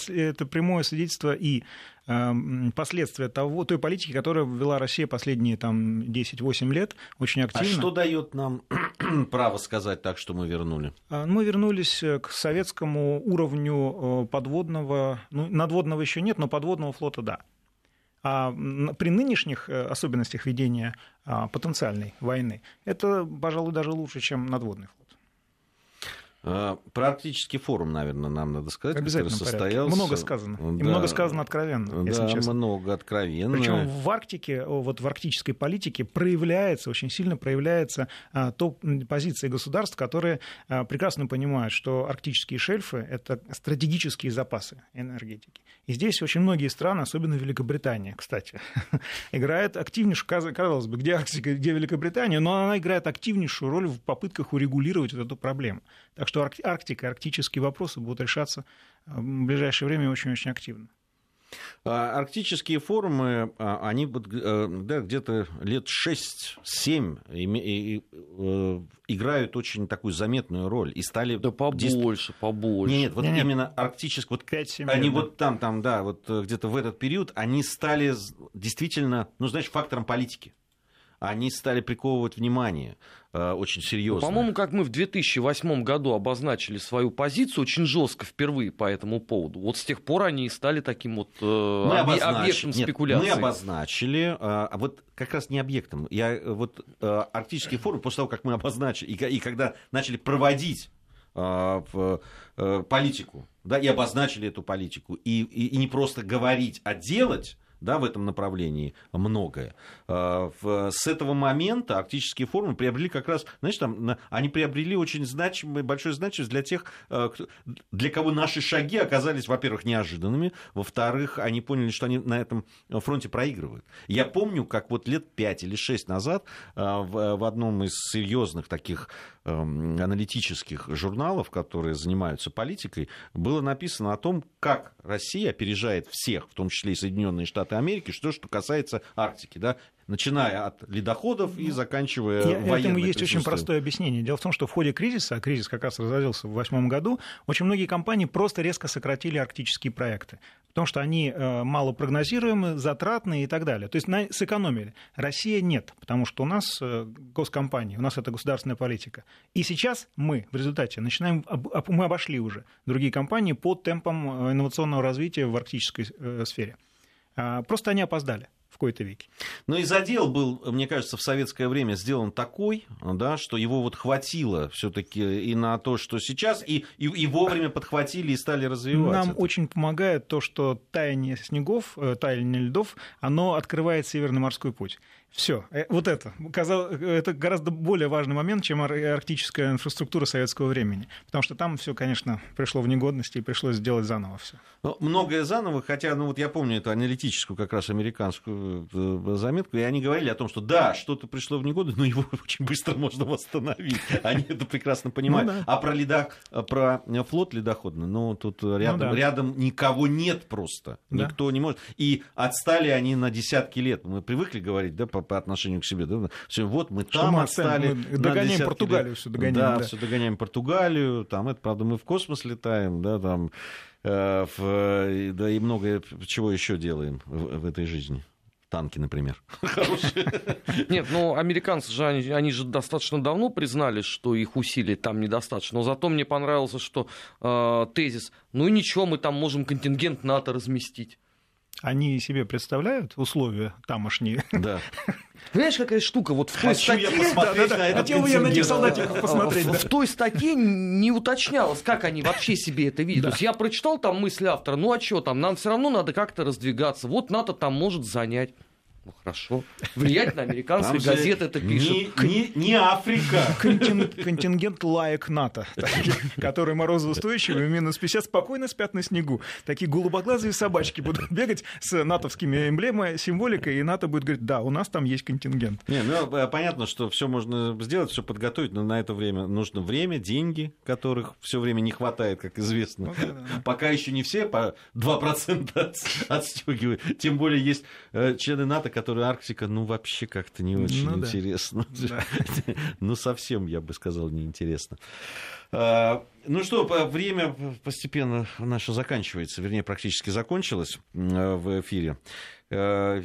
это прямое свидетельство и э, последствия того, той политики, которую вела Россия последние там, 10-8 лет, очень а активно. А что дает нам право сказать так, что мы вернули? А, мы вернулись к советскому уровню э, подводного, ну, надводного еще нет, но подводного флота да. А при нынешних особенностях ведения а, потенциальной войны это, пожалуй, даже лучше, чем надводный флот. А, Практический форум, наверное, нам надо сказать, Обязательно состоялся. Много сказано. Да, И много сказано откровенно, если да, честно. много откровенно. Причем в Арктике, вот в арктической политике проявляется, очень сильно проявляется а, то позиции государств, которые а, прекрасно понимают, что арктические шельфы — это стратегические запасы энергетики. И здесь очень многие страны, особенно Великобритания, кстати, играет активнейшую, казалось бы, где Арктика, где Великобритания, но она играет активнейшую роль в попытках урегулировать вот эту проблему. Так что Арктика, арктические вопросы будут решаться э, в ближайшее время очень-очень активно. А, арктические форумы, а, они э, да, где-то лет 6-7 э, играют очень такую заметную роль. И стали... Да побольше, побольше. Нет, вот нет, именно арктические... Вот 5-7 Они лет, вот там, там, да, вот где-то в этот период, они стали действительно, ну, знаешь, фактором политики они стали приковывать внимание э, очень серьезно. Ну, по-моему, как мы в 2008 году обозначили свою позицию очень жестко впервые по этому поводу. Вот с тех пор они стали таким вот э, мы объектом Нет, спекуляции. Мы обозначили, э, а вот как раз не объектом. Я э, вот э, Арктический форум после того, как мы обозначили и, и когда начали проводить в политику, да, и обозначили эту политику, и, и, и не просто говорить, а делать, да, в этом направлении многое. А, с этого момента арктические форумы приобрели как раз, знаешь, там, они приобрели очень значимую, большую значимость для тех, а, для кого наши шаги оказались, во-первых, неожиданными, во-вторых, они поняли, что они на этом фронте проигрывают. Я помню, как вот лет пять или шесть назад а, в одном из серьезных таких эм, аналитических журналов, которые занимаются политикой, было написано о том, как Россия опережает всех, в том числе и Соединенные Штаты Штаты Америки, что, что касается Арктики. Да? начиная от ледоходов и заканчивая и военной Этому есть очень простое объяснение. Дело в том, что в ходе кризиса, а кризис как раз разразился в 2008 году, очень многие компании просто резко сократили арктические проекты, потому что они э, мало прогнозируемы, затратные и так далее. То есть на, сэкономили. Россия нет, потому что у нас э, госкомпании, у нас это государственная политика. И сейчас мы в результате начинаем, мы обошли уже другие компании по темпам э, инновационного развития в арктической сфере. А, просто они опоздали в какой-то веке. Но и задел был, мне кажется, в советское время сделан такой, да, что его вот хватило все-таки и на то, что сейчас, и, и, и вовремя подхватили и стали развивать. Нам это. очень помогает то, что таяние снегов, э, таяние льдов, оно открывает Северный морской путь. Все, вот это. Это гораздо более важный момент, чем арктическая инфраструктура советского времени. Потому что там все, конечно, пришло в негодность и пришлось сделать заново все. Многое заново, хотя, ну вот я помню эту аналитическую как раз американскую э, заметку, и они говорили о том, что да, что-то пришло в негодность, но его очень быстро можно восстановить. Они это прекрасно понимают. Ну, да. А про, ледах, про флот ледоходный, ну тут рядом, ну, да. рядом никого нет просто. Да. Никто не может. И отстали они на десятки лет. Мы привыкли говорить, да, по, по отношению к себе. Да? Все, вот мы что там мы отстали. Мы догоняем Португалию, все догоняем. Да, да, все догоняем Португалию. Там это, правда, мы в космос летаем, да, там, э, в, да и многое чего еще делаем в, в этой жизни танки, например. Нет, ну американцы же, они, они же достаточно давно признали, что их усилий там недостаточно. Но зато мне понравился, что э, тезис, ну ничего, мы там можем контингент НАТО разместить. Они себе представляют условия тамошние? Да. Понимаешь, какая штука? Вот в той Хочу статье... я посмотреть да, да, да. Хотел бы я на этих солдатиков посмотреть. В, да. в той статье не уточнялось, как они вообще себе это видят. Да. То есть я прочитал там мысль автора, ну а что там, нам все равно надо как-то раздвигаться. Вот НАТО там может занять. Ну хорошо. Влиять на американские Там газеты это пишет. Не, не, не Африка. Контингент лаек НАТО, который морозоустойчивый, минус 50, спокойно спят на снегу. Такие голубоглазые собачки будут бегать с натовскими эмблемой, символикой, и НАТО будет говорить, да, у нас там есть контингент. Не, ну, э, понятно, что все можно сделать, все подготовить, но на это время нужно время, деньги, которых все время не хватает, как известно. Ну, да, да. Пока еще не все по 2% отстегивают. Тем более есть э, члены НАТО, которая Арктика, ну, вообще как-то не очень ну, интересно. Да. ну, совсем, я бы сказал, неинтересно. А, ну что, время постепенно наше заканчивается, вернее, практически закончилось в эфире. Э,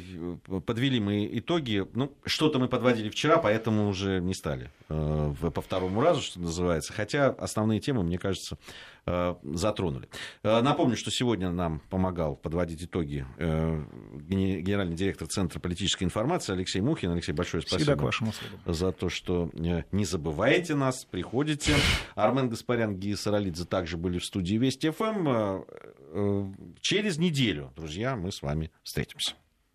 подвели мы итоги. Ну, что-то мы подводили вчера, поэтому уже не стали э, по второму разу, что называется. Хотя основные темы, мне кажется, э, затронули. Напомню, что сегодня нам помогал подводить итоги генеральный директор Центра политической информации Алексей Мухин. Алексей, большое спасибо к услугам. за то, что не забываете нас, приходите. Армен Гаспарян, Гия Саралидзе также были в студии Вести ФМ. Через неделю, друзья, мы с вами встретимся.